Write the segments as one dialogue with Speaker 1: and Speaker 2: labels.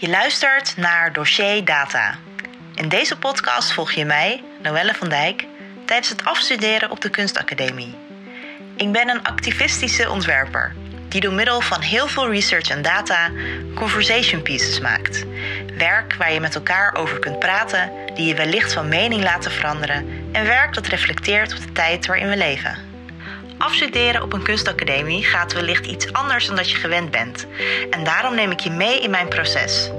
Speaker 1: Je luistert naar Dossier Data. In deze podcast volg je mij, Noelle van Dijk, tijdens het afstuderen op de Kunstacademie. Ik ben een activistische ontwerper die door middel van heel veel research en data conversation pieces maakt. Werk waar je met elkaar over kunt praten, die je wellicht van mening laten veranderen en werk dat reflecteert op de tijd waarin we leven. Afstuderen op een kunstacademie gaat wellicht iets anders dan dat je gewend bent. En daarom neem ik je mee in mijn proces.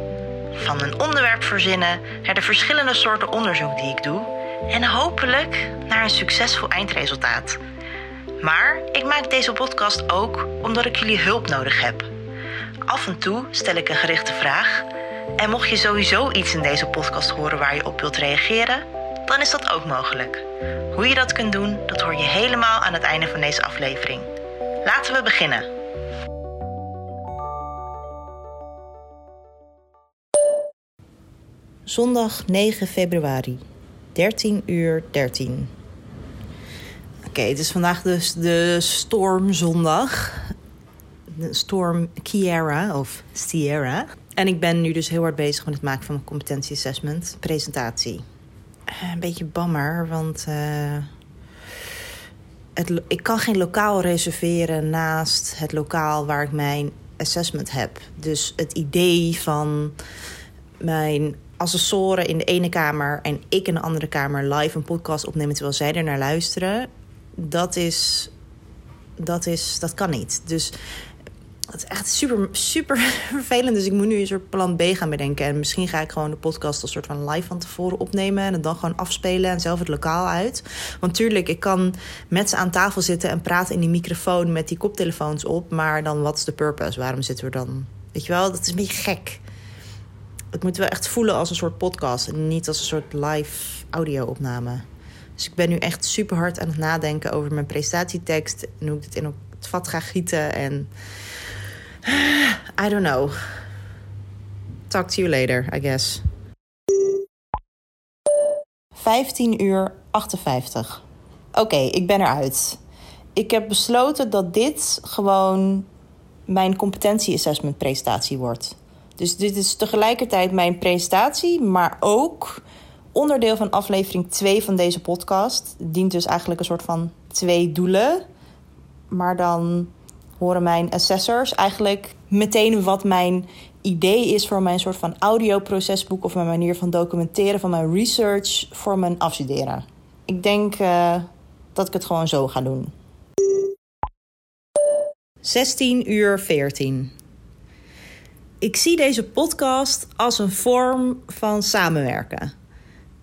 Speaker 1: Van een onderwerp verzinnen naar de verschillende soorten onderzoek die ik doe en hopelijk naar een succesvol eindresultaat. Maar ik maak deze podcast ook omdat ik jullie hulp nodig heb. Af en toe stel ik een gerichte vraag. En mocht je sowieso iets in deze podcast horen waar je op wilt reageren, dan is dat ook mogelijk. Hoe je dat kunt doen, dat hoor je helemaal aan het einde van deze aflevering. Laten we beginnen. Zondag 9 februari, 13 uur 13. Oké, het is vandaag dus de stormzondag. De storm Kiera of Sierra. En ik ben nu dus heel hard bezig met het maken van mijn competentie-assessment presentatie. Een beetje bammer, want uh, het, ik kan geen lokaal reserveren naast het lokaal waar ik mijn assessment heb. Dus het idee van mijn assessoren in de ene kamer en ik in de andere kamer live een podcast opnemen terwijl zij er naar luisteren, dat is, dat is, dat kan niet. Dus het is echt super, super vervelend. Dus ik moet nu een soort plan B gaan bedenken. En misschien ga ik gewoon de podcast als soort van live van tevoren opnemen. En het dan gewoon afspelen en zelf het lokaal uit. Want tuurlijk, ik kan met ze aan tafel zitten en praten in die microfoon met die koptelefoons op. Maar dan, wat is de purpose? Waarom zitten we dan? Weet je wel, dat is een gek. Het moet wel echt voelen als een soort podcast. En niet als een soort live audio-opname. Dus ik ben nu echt super hard aan het nadenken over mijn presentatietekst. En hoe ik dit in het vat ga gieten. En I don't know. Talk to you later, I guess. 15 uur 58. Oké, ik ben eruit. Ik heb besloten dat dit gewoon mijn competentie-assessment presentatie wordt. Dus dit is tegelijkertijd mijn presentatie, maar ook onderdeel van aflevering 2 van deze podcast. Dient dus eigenlijk een soort van twee doelen. Maar dan horen mijn assessors eigenlijk meteen wat mijn idee is voor mijn soort van audioprocesboek of mijn manier van documenteren van mijn research voor mijn afstuderen. Ik denk uh, dat ik het gewoon zo ga doen. 16 uur 14. Ik zie deze podcast als een vorm van samenwerken.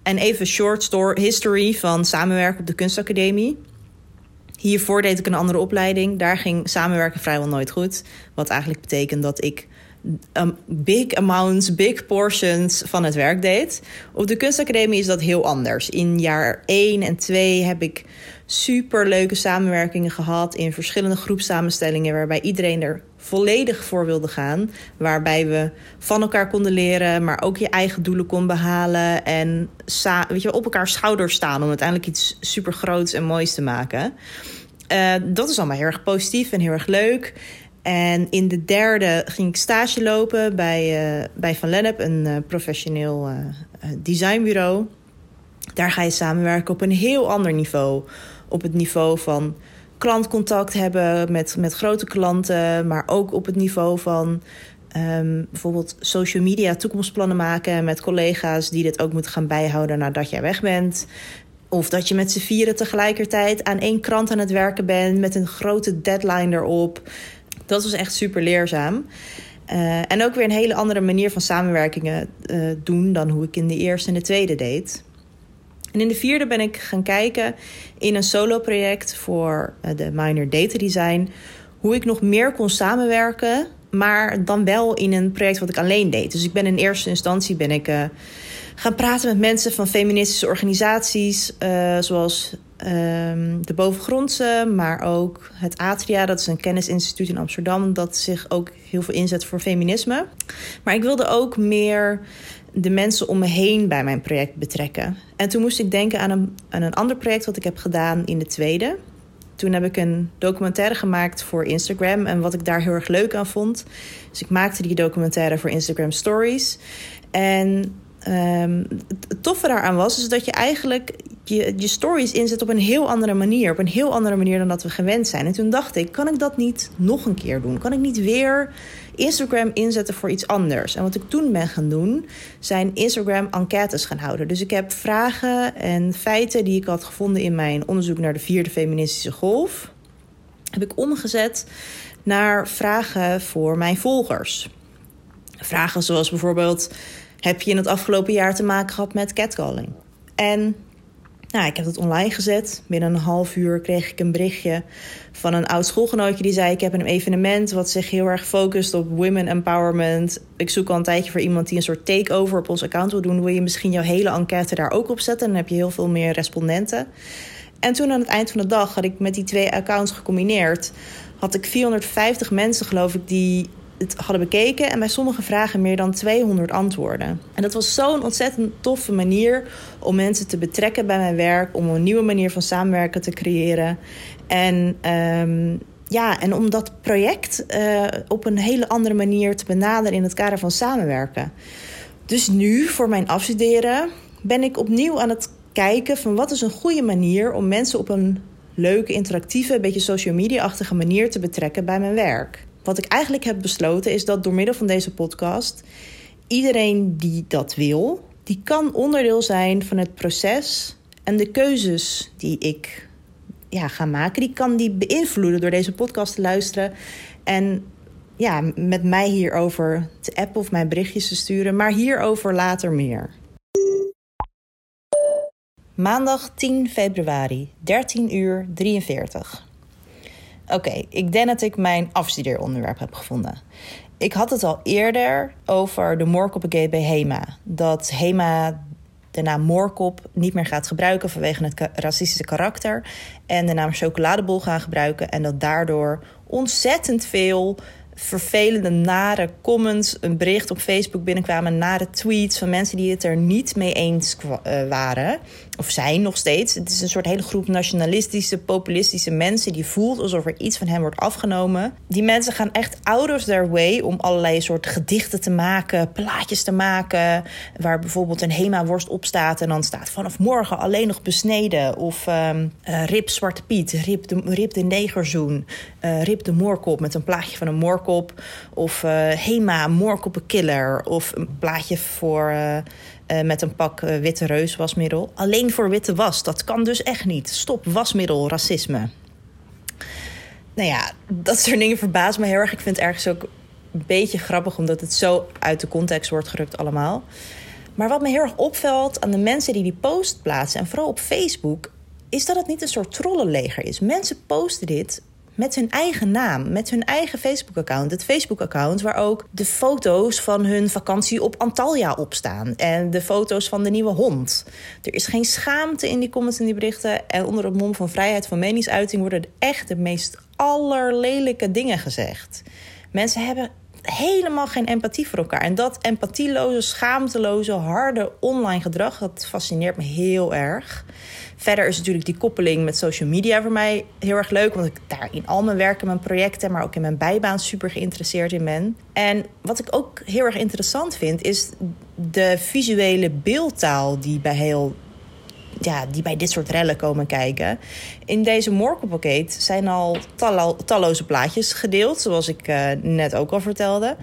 Speaker 1: En even short story history van samenwerken op de kunstacademie. Hiervoor deed ik een andere opleiding. Daar ging samenwerken vrijwel nooit goed. Wat eigenlijk betekent dat ik um, big amounts, big portions van het werk deed. Op de kunstacademie is dat heel anders. In jaar 1 en 2 heb ik super leuke samenwerkingen gehad in verschillende groepsamenstellingen waarbij iedereen er volledig voor wilde gaan. Waarbij we van elkaar konden leren, maar ook je eigen doelen kon behalen. En weet je, op elkaar schouders staan om uiteindelijk iets super groots en moois te maken. Uh, dat is allemaal heel erg positief en heel erg leuk. En in de derde ging ik stage lopen bij, uh, bij Van Lennep, een uh, professioneel designbureau. Daar ga je samenwerken op een heel ander niveau. Op het niveau van klantcontact hebben met, met grote klanten, maar ook op het niveau van um, bijvoorbeeld social media toekomstplannen maken met collega's die dit ook moeten gaan bijhouden nadat jij weg bent. Of dat je met z'n vieren tegelijkertijd aan één krant aan het werken bent met een grote deadline erop. Dat was echt super leerzaam. Uh, en ook weer een hele andere manier van samenwerkingen uh, doen dan hoe ik in de eerste en de tweede deed. En in de vierde ben ik gaan kijken in een solo-project voor eh, de minor data design. Hoe ik nog meer kon samenwerken, maar dan wel in een project wat ik alleen deed. Dus ik ben in eerste instantie ben ik, uh, gaan praten met mensen van feministische organisaties, uh, zoals uh, de Bovengrondse, maar ook het Atria, dat is een kennisinstituut in Amsterdam, dat zich ook heel veel inzet voor feminisme. Maar ik wilde ook meer de mensen om me heen bij mijn project betrekken. En toen moest ik denken aan een, een ander project wat ik heb gedaan in de tweede. toen heb ik een documentaire gemaakt voor Instagram. En wat ik daar heel erg leuk aan vond. Dus ik maakte die documentaire voor Instagram Stories. En um, het toffe daaraan was is dat je eigenlijk je, je stories inzet op een heel andere manier. Op een heel andere manier dan dat we gewend zijn. En toen dacht ik, kan ik dat niet nog een keer doen? Kan ik niet weer Instagram inzetten voor iets anders? En wat ik toen ben gaan doen, zijn Instagram-enquêtes gaan houden. Dus ik heb vragen en feiten die ik had gevonden in mijn onderzoek naar de vierde feministische golf, heb ik omgezet naar vragen voor mijn volgers. Vragen zoals bijvoorbeeld: heb je in het afgelopen jaar te maken gehad met catcalling? En nou, ik heb het online gezet. Binnen een half uur kreeg ik een berichtje van een oud schoolgenootje die zei: Ik heb een evenement wat zich heel erg focust op women empowerment. Ik zoek al een tijdje voor iemand die een soort takeover op ons account wil doen. Wil je misschien jouw hele enquête daar ook op zetten? Dan heb je heel veel meer respondenten. En toen aan het eind van de dag had ik met die twee accounts gecombineerd. Had ik 450 mensen, geloof ik, die het hadden bekeken en bij sommige vragen meer dan 200 antwoorden. En dat was zo'n ontzettend toffe manier om mensen te betrekken bij mijn werk, om een nieuwe manier van samenwerken te creëren. En um, ja, en om dat project uh, op een hele andere manier te benaderen in het kader van samenwerken. Dus nu, voor mijn afstuderen, ben ik opnieuw aan het kijken van wat is een goede manier om mensen op een leuke, interactieve, beetje social media-achtige manier te betrekken bij mijn werk. Wat ik eigenlijk heb besloten is dat door middel van deze podcast iedereen die dat wil, die kan onderdeel zijn van het proces en de keuzes die ik ja, ga maken, die kan die beïnvloeden door deze podcast te luisteren en ja, met mij hierover te appen of mijn berichtjes te sturen, maar hierover later meer. Maandag 10 februari, 13 uur 43. Oké, ik denk dat ik mijn afstudeeronderwerp heb gevonden. Ik had het al eerder over de moorkoppengate bij HEMA. Dat HEMA de naam moorkop niet meer gaat gebruiken vanwege het racistische karakter. En de naam chocoladebol gaan gebruiken. En dat daardoor ontzettend veel vervelende, nare comments, een bericht op Facebook binnenkwamen, nare tweets van mensen die het er niet mee eens uh, waren. Of zijn nog steeds. Het is een soort hele groep nationalistische, populistische mensen die voelt alsof er iets van hen wordt afgenomen. Die mensen gaan echt out of their way om allerlei soorten gedichten te maken, plaatjes te maken. Waar bijvoorbeeld een Hema-worst op staat en dan staat vanaf morgen alleen nog besneden. Of um, rip Zwarte Piet, rip de, rip de negerzoen, uh, rip de moorkop met een plaatje van een moorkop of uh, Hema, moorkoppenkiller. Of een plaatje voor, uh, met een pak witte reus wasmiddel. Alleen voor witte was. Dat kan dus echt niet. Stop wasmiddel, racisme. Nou ja, dat soort dingen verbaast me heel erg. Ik vind het ergens ook een beetje grappig... omdat het zo uit de context wordt gerukt allemaal. Maar wat me heel erg opvalt aan de mensen die die post plaatsen... en vooral op Facebook... is dat het niet een soort trollenleger is. Mensen posten dit met hun eigen naam, met hun eigen Facebook-account. Het Facebook-account waar ook de foto's van hun vakantie op Antalya op staan. En de foto's van de nieuwe hond. Er is geen schaamte in die comments en die berichten. En onder het mom van vrijheid van meningsuiting worden echt de meest allerlelijke dingen gezegd. Mensen hebben helemaal geen empathie voor elkaar. En dat empathieloze, schaamteloze, harde online gedrag, dat fascineert me heel erg. Verder is natuurlijk die koppeling met social media voor mij heel erg leuk. Want ik daar in al mijn werken, mijn projecten, maar ook in mijn bijbaan super geïnteresseerd in ben. En wat ik ook heel erg interessant vind, is de visuele beeldtaal die bij heel ja, die bij dit soort rellen komen kijken. In deze morkelpakket zijn al talloze plaatjes gedeeld, zoals ik uh, net ook al vertelde.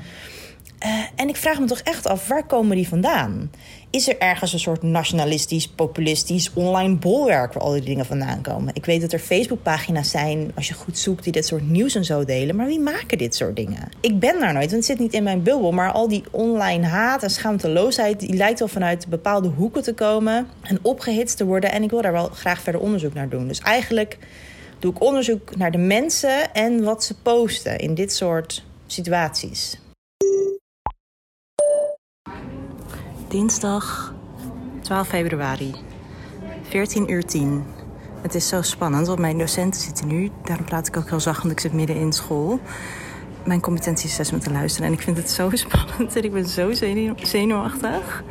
Speaker 1: Uh, en ik vraag me toch echt af, waar komen die vandaan? Is er ergens een soort nationalistisch, populistisch online bolwerk waar al die dingen vandaan komen? Ik weet dat er Facebookpagina's zijn, als je goed zoekt, die dit soort nieuws en zo delen. Maar wie maken dit soort dingen? Ik ben daar nooit, want het zit niet in mijn bubbel. Maar al die online haat en schaamteloosheid, die lijkt wel vanuit bepaalde hoeken te komen en opgehitst te worden. En ik wil daar wel graag verder onderzoek naar doen. Dus eigenlijk doe ik onderzoek naar de mensen en wat ze posten in dit soort situaties. Dinsdag 12 februari, 14 uur 10. Het is zo spannend, want mijn docenten zitten nu. Daarom praat ik ook heel zacht, want ik zit midden in school. Mijn competentieassessment te luisteren. En ik vind het zo spannend en ik ben zo zenuwachtig.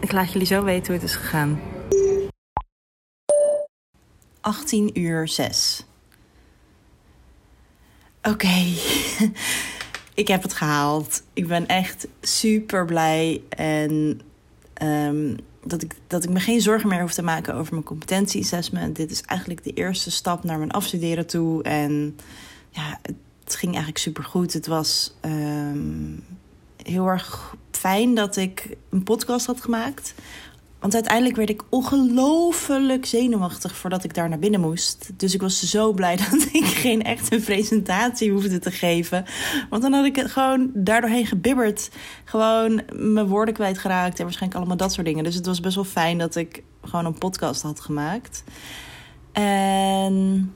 Speaker 1: Ik laat jullie zo weten hoe het is gegaan. 18 uur 6. Oké, ik heb het gehaald. Ik ben echt super blij. En um, dat, ik, dat ik me geen zorgen meer hoef te maken over mijn competentie-assessment. Dit is eigenlijk de eerste stap naar mijn afstuderen toe. En ja, het ging eigenlijk super goed. Het was um, heel erg fijn dat ik een podcast had gemaakt. Want uiteindelijk werd ik ongelooflijk zenuwachtig voordat ik daar naar binnen moest. Dus ik was zo blij dat ik geen echte presentatie hoefde te geven. Want dan had ik het gewoon daardoorheen gebibberd. Gewoon mijn woorden kwijtgeraakt en waarschijnlijk allemaal dat soort dingen. Dus het was best wel fijn dat ik gewoon een podcast had gemaakt. En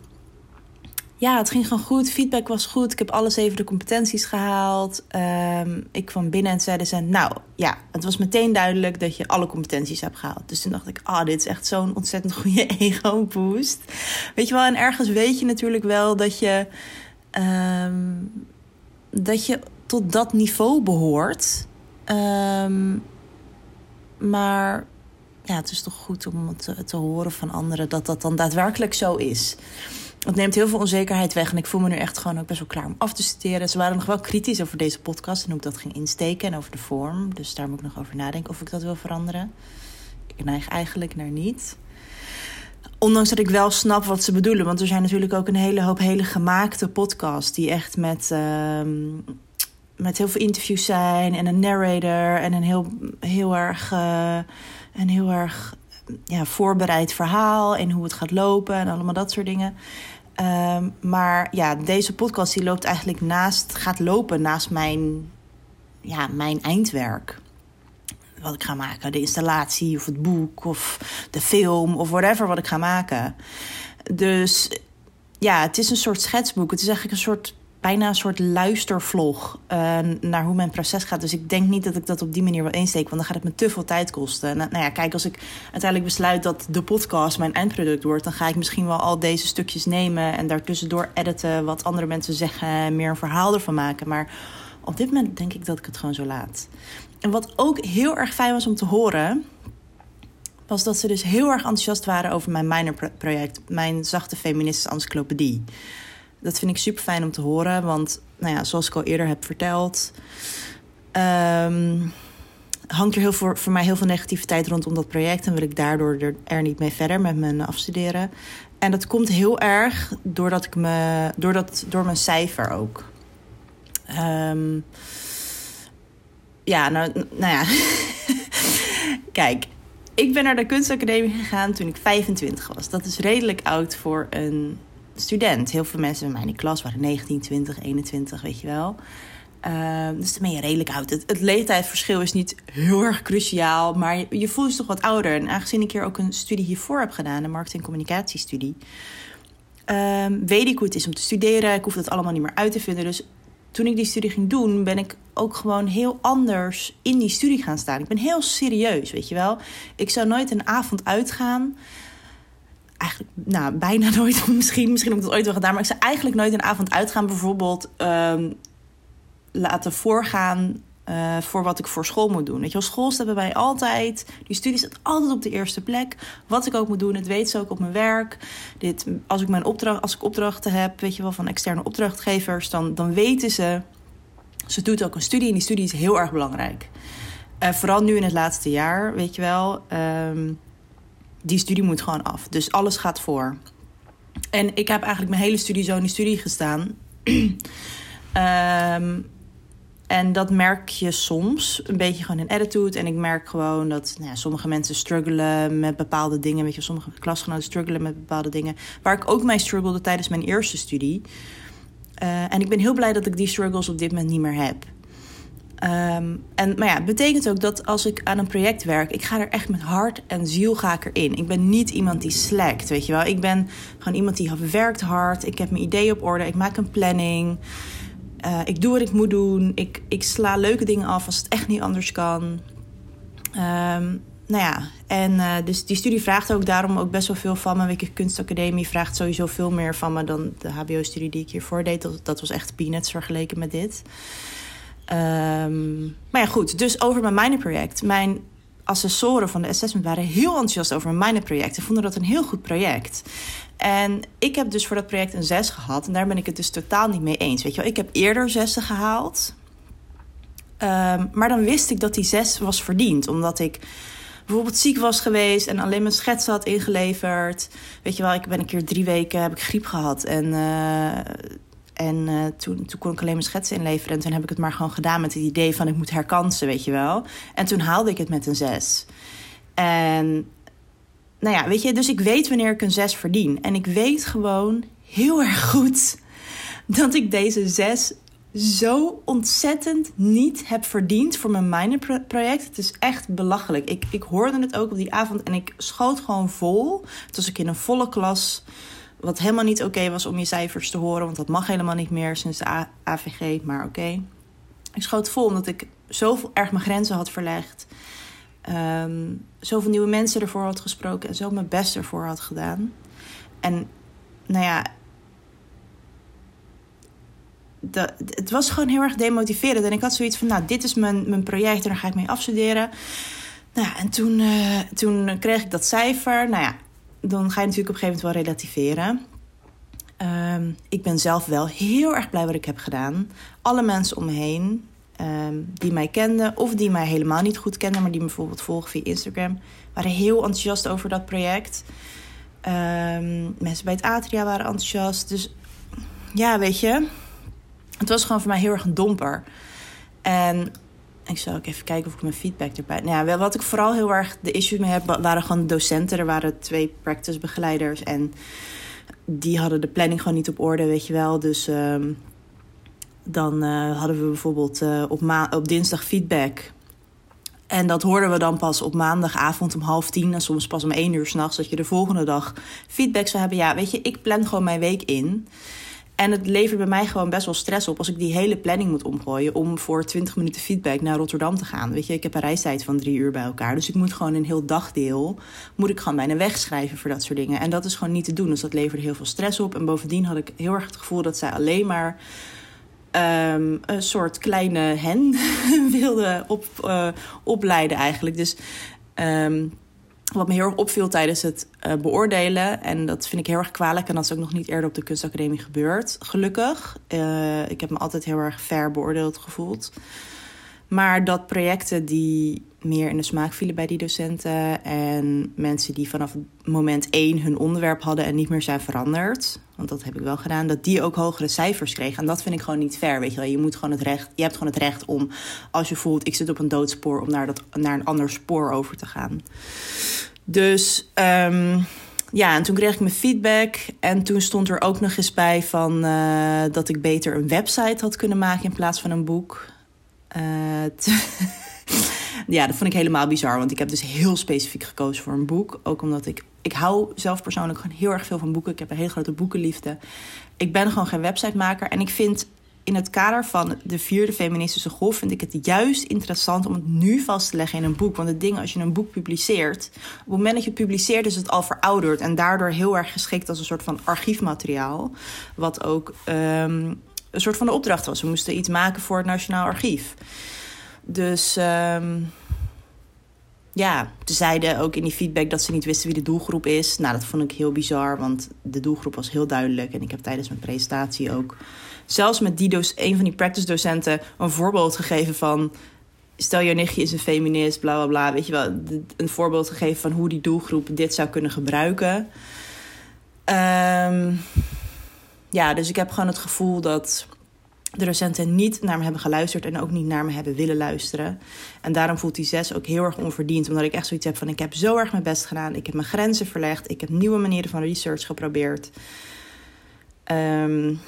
Speaker 1: ja, het ging gewoon goed. Feedback was goed. Ik heb alle zeven de competenties gehaald. Um, ik kwam binnen en zeiden ze... Nou, ja, het was meteen duidelijk dat je alle competenties hebt gehaald. Dus toen dacht ik, ah, oh, dit is echt zo'n ontzettend goede ego-boost. Weet je wel, en ergens weet je natuurlijk wel dat je... Um, dat je tot dat niveau behoort. Um, maar ja, het is toch goed om te, te horen van anderen... dat dat dan daadwerkelijk zo is het neemt heel veel onzekerheid weg. En ik voel me nu echt gewoon ook best wel klaar om af te studeren. Ze waren nog wel kritisch over deze podcast en hoe ik dat ging insteken en over de vorm. Dus daar moet ik nog over nadenken of ik dat wil veranderen. Ik neig eigenlijk naar niet. Ondanks dat ik wel snap wat ze bedoelen. Want er zijn natuurlijk ook een hele hoop hele gemaakte podcasts die echt met. Uh, met heel veel interviews zijn en een narrator en een heel, heel erg, uh, een heel erg ja, voorbereid verhaal en hoe het gaat lopen en allemaal dat soort dingen. Um, maar ja, deze podcast die loopt eigenlijk naast, gaat lopen naast mijn, ja, mijn eindwerk. Wat ik ga maken, de installatie of het boek of de film of whatever wat ik ga maken. Dus ja, het is een soort schetsboek. Het is eigenlijk een soort bijna een soort luistervlog uh, naar hoe mijn proces gaat. Dus ik denk niet dat ik dat op die manier wil insteken, want dan gaat het me te veel tijd kosten. Nou, nou, ja, kijk, als ik uiteindelijk besluit dat de podcast mijn eindproduct wordt, dan ga ik misschien wel al deze stukjes nemen en daartussendoor editen wat andere mensen zeggen, meer een verhaal ervan maken. Maar op dit moment denk ik dat ik het gewoon zo laat. En wat ook heel erg fijn was om te horen, was dat ze dus heel erg enthousiast waren over mijn minor project, mijn zachte feministische encyclopedie. Dat vind ik super fijn om te horen. Want, nou ja, zoals ik al eerder heb verteld. Um, hangt er heel voor, voor mij heel veel negativiteit rondom dat project. En wil ik daardoor er, niet mee verder met mijn afstuderen. En dat komt heel erg doordat ik me, doordat, door mijn cijfer ook. Um, ja, nou, nou ja. Kijk, ik ben naar de kunstacademie gegaan toen ik 25 was. Dat is redelijk oud voor een student. Heel veel mensen bij mij in de klas waren 19, 20, 21, weet je wel. Uh, dus dan ben je redelijk oud. Het, het leeftijdsverschil is niet heel erg cruciaal, maar je, je voelt je toch wat ouder. En aangezien ik hier ook een studie hiervoor heb gedaan, een marketing- en communicatiestudie, uh, weet ik hoe het is om te studeren. Ik hoef dat allemaal niet meer uit te vinden. Dus toen ik die studie ging doen, ben ik ook gewoon heel anders in die studie gaan staan. Ik ben heel serieus, weet je wel. Ik zou nooit een avond uitgaan eigenlijk nou, bijna nooit, misschien, misschien heb ik dat ooit wel gedaan, maar ik zou eigenlijk nooit een avond uitgaan, bijvoorbeeld um, laten voorgaan uh, voor wat ik voor school moet doen. Weet je wel, school staat bij mij altijd, die studie staat altijd op de eerste plek. Wat ik ook moet doen, het weet ze ook op mijn werk. Dit, als ik mijn opdracht, als ik opdrachten heb, weet je wel, van externe opdrachtgevers, dan, dan weten ze. Ze doet ook een studie en die studie is heel erg belangrijk. Uh, vooral nu in het laatste jaar, weet je wel. Um, die studie moet gewoon af. Dus alles gaat voor. En ik heb eigenlijk mijn hele studie zo in die studie gestaan. um, en dat merk je soms een beetje gewoon in attitude. En ik merk gewoon dat nou ja, sommige mensen struggelen met bepaalde dingen. Weet je, sommige klasgenoten struggelen met bepaalde dingen. Waar ik ook mee struggelde tijdens mijn eerste studie. Uh, en ik ben heel blij dat ik die struggles op dit moment niet meer heb. Um, en, maar ja, het betekent ook dat als ik aan een project werk, ik ga er echt met hart en ziel ga ik. Ik ben niet iemand die slackt, weet je wel. Ik ben gewoon iemand die werkt hard. Ik heb mijn ideeën op orde. Ik maak een planning. Uh, ik doe wat ik moet doen. Ik, ik sla leuke dingen af als het echt niet anders kan. Um, nou ja, en uh, dus die studie vraagt ook daarom ook best wel veel van me. Weet kunstacademie vraagt sowieso veel meer van me dan de HBO-studie die ik hiervoor deed. Dat was echt peanuts vergeleken met dit. Um, maar ja, goed. Dus over mijn minor project. Mijn assessoren van de assessment waren heel enthousiast over mijn project. Ze vonden dat een heel goed project. En ik heb dus voor dat project een 6 gehad. En daar ben ik het dus totaal niet mee eens. Weet je wel, ik heb eerder zessen gehaald. Ehm, maar dan wist ik dat die 6 was verdiend. Omdat ik bijvoorbeeld ziek was geweest en alleen mijn schetsen had ingeleverd. Weet je wel, ik ben een keer drie weken heb ik griep gehad. En, uh, en uh, toen, toen kon ik alleen mijn schetsen inleveren. En toen heb ik het maar gewoon gedaan met het idee van ik moet herkansen, weet je wel. En toen haalde ik het met een 6. En nou ja, weet je, dus ik weet wanneer ik een 6 verdien. En ik weet gewoon heel erg goed dat ik deze 6 zo ontzettend niet heb verdiend voor mijn minor project. Het is echt belachelijk. Ik, ik hoorde het ook op die avond en ik schoot gewoon vol. Het was ik in een volle klas. Wat helemaal niet oké was om je cijfers te horen. Want dat mag helemaal niet meer sinds de AVG. Maar oké. Ik schoot vol omdat ik zo erg mijn grenzen had verlegd. Um, zoveel nieuwe mensen ervoor had gesproken. En zo mijn best ervoor had gedaan. En nou ja, de, het was gewoon heel erg demotiverend. En ik had zoiets van, nou, dit is mijn, mijn project en daar ga ik mee afstuderen. Nou, en toen, uh, toen kreeg ik dat cijfer. Nou ja, dan ga je natuurlijk op een gegeven moment wel relativeren. Um, ik ben zelf wel heel erg blij wat ik heb gedaan. Alle mensen om me heen um, die mij kenden... of die mij helemaal niet goed kenden... maar die me bijvoorbeeld volgen via Instagram... waren heel enthousiast over dat project. Um, mensen bij het Atria waren enthousiast. Dus ja, weet je het was gewoon voor mij heel erg een domper. En ik zal ook even kijken of ik mijn feedback erbij. Nou ja, wat ik vooral heel erg de issues mee heb, waren gewoon docenten. Er waren twee practice begeleiders en die hadden de planning gewoon niet op orde, weet je wel. Dus um, dan uh, hadden we bijvoorbeeld uh, op, op dinsdag feedback. En dat hoorden we dan pas op maandagavond om half tien en soms pas om één uur s'nachts. Dat je de volgende dag feedback zou hebben. Ja, weet je, ik plan gewoon mijn week in. En het levert bij mij gewoon best wel stress op als ik die hele planning moet omgooien om voor 20 minuten feedback naar Rotterdam te gaan. Weet je, ik heb een reistijd van drie uur bij elkaar. Dus ik moet gewoon een heel dagdeel, moet ik gewoon bijna wegschrijven voor dat soort dingen. En dat is gewoon niet te doen. Dus dat leverde heel veel stress op. En bovendien had ik heel erg het gevoel dat zij alleen maar um, een soort kleine hen wilde op, uh, opleiden eigenlijk. Dus um, wat me heel erg opviel tijdens het uh, beoordelen, en dat vind ik heel erg kwalijk, en dat is ook nog niet eerder op de kunstacademie gebeurd, gelukkig. Uh, ik heb me altijd heel erg fair beoordeeld gevoeld. Maar dat projecten die meer in de smaak vielen bij die docenten. En mensen die vanaf moment één hun onderwerp hadden en niet meer zijn veranderd. Want dat heb ik wel gedaan. Dat die ook hogere cijfers kregen. En dat vind ik gewoon niet fair. Weet je, wel. je, moet gewoon het recht, je hebt gewoon het recht om, als je voelt, ik zit op een doodspoor, om naar, dat, naar een ander spoor over te gaan. Dus um, ja, en toen kreeg ik mijn feedback. En toen stond er ook nog eens bij van, uh, dat ik beter een website had kunnen maken in plaats van een boek. Uh, ja, dat vond ik helemaal bizar. Want ik heb dus heel specifiek gekozen voor een boek. Ook omdat ik... Ik hou zelf persoonlijk gewoon heel erg veel van boeken. Ik heb een hele grote boekenliefde. Ik ben gewoon geen websitemaker. En ik vind in het kader van de vierde feministische golf... vind ik het juist interessant om het nu vast te leggen in een boek. Want het ding, als je een boek publiceert... op het moment dat je het publiceert is het al verouderd... en daardoor heel erg geschikt als een soort van archiefmateriaal. Wat ook um, een soort van de opdracht was. We moesten iets maken voor het Nationaal Archief. Dus um, ja, ze zeiden ook in die feedback dat ze niet wisten wie de doelgroep is. Nou, dat vond ik heel bizar, want de doelgroep was heel duidelijk. En ik heb tijdens mijn presentatie ook zelfs met die een van die practice docenten een voorbeeld gegeven van. Stel, je nichtje is een feminist, bla bla bla. Weet je wel, een voorbeeld gegeven van hoe die doelgroep dit zou kunnen gebruiken. Um, ja, dus ik heb gewoon het gevoel dat de docenten niet naar me hebben geluisterd en ook niet naar me hebben willen luisteren. En daarom voelt die zes ook heel erg onverdiend, omdat ik echt zoiets heb van: ik heb zo erg mijn best gedaan, ik heb mijn grenzen verlegd, ik heb nieuwe manieren van research geprobeerd. Um,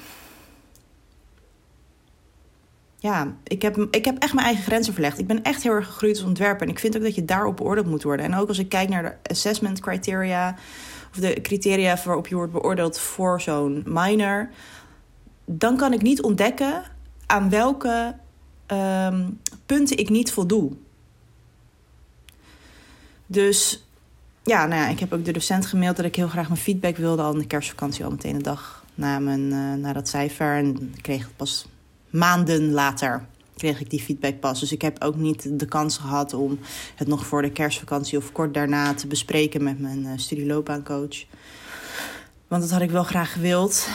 Speaker 1: ja, ik heb, ik heb echt mijn eigen grenzen verlegd. Ik ben echt heel erg gegroeid als ontwerper. En ik vind ook dat je daarop beoordeeld moet worden. En ook als ik kijk naar de assessment criteria... of de criteria waarop je wordt beoordeeld voor zo'n minor... dan kan ik niet ontdekken aan welke um, punten ik niet voldoe. Dus ja, nou ja, ik heb ook de docent gemaild dat ik heel graag mijn feedback wilde... al in de kerstvakantie, al meteen een dag na, mijn, uh, na dat cijfer. En kreeg het pas maanden later. kreeg ik die feedback pas. Dus ik heb ook niet de kans gehad om het nog voor de kerstvakantie of kort daarna te bespreken met mijn uh, studieloopbaancoach. Want dat had ik wel graag gewild.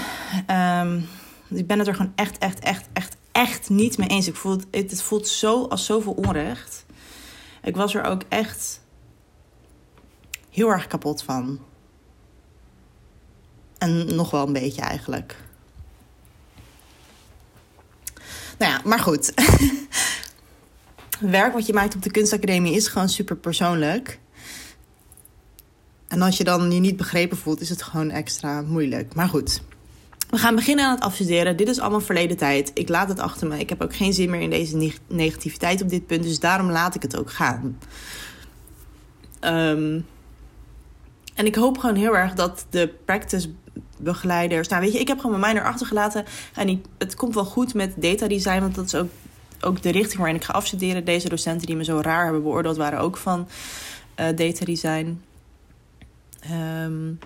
Speaker 1: Um, ik ben het er gewoon echt, echt, echt, echt, echt niet mee eens. Ik voel het, het voelt zo als zoveel onrecht. Ik was er ook echt heel erg kapot van. En nog wel een beetje eigenlijk. Nou ja, maar goed. Werk wat je maakt op de kunstacademie is gewoon super persoonlijk. En als je dan je niet begrepen voelt, is het gewoon extra moeilijk. Maar goed. We gaan beginnen aan het afstuderen. Dit is allemaal verleden tijd. Ik laat het achter me. Ik heb ook geen zin meer in deze negativiteit op dit punt. Dus daarom laat ik het ook gaan. Um, en ik hoop gewoon heel erg dat de practice begeleiders. Nou, weet je, ik heb gewoon mijn mind erachter gelaten. En het komt wel goed met data design, want dat is ook, ook de richting waarin ik ga afstuderen. Deze docenten die me zo raar hebben beoordeeld, waren ook van uh, data design. Um,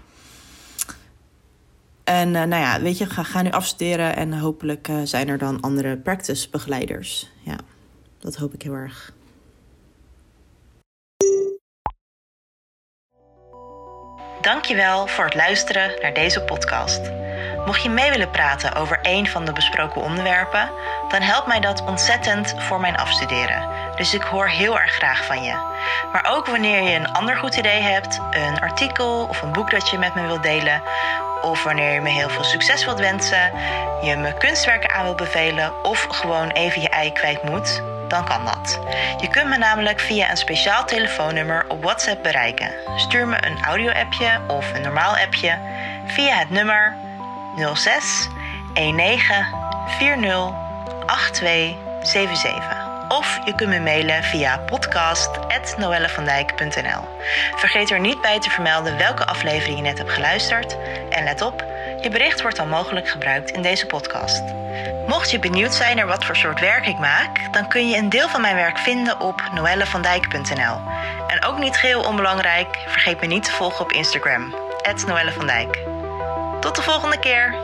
Speaker 1: en uh, nou ja, weet je, ga, nu afstuderen en hopelijk uh, zijn er dan andere practice begeleiders. Ja, dat hoop ik heel erg.
Speaker 2: Dankjewel voor het luisteren naar deze podcast. Mocht je mee willen praten over een van de besproken onderwerpen, dan helpt mij dat ontzettend voor mijn afstuderen. Dus ik hoor heel erg graag van je. Maar ook wanneer je een ander goed idee hebt, een artikel of een boek dat je met me wilt delen, of wanneer je me heel veel succes wilt wensen, je me kunstwerken aan wilt bevelen of gewoon even je ei kwijt moet, dan kan dat. Je kunt me namelijk via een speciaal telefoonnummer op WhatsApp bereiken. Stuur me een audio-appje of een normaal appje via het nummer 06 19 40 8277. Of je kunt me mailen via podcast.noellevandijk.nl. Vergeet er niet bij te vermelden welke aflevering je net hebt geluisterd. En let op, je bericht wordt dan mogelijk gebruikt in deze podcast. Mocht je benieuwd zijn naar wat voor soort werk ik maak, dan kun je een deel van mijn werk vinden op noellevandijk.nl. En ook niet geheel onbelangrijk, vergeet me niet te volgen op Instagram, Noelle Tot de volgende keer!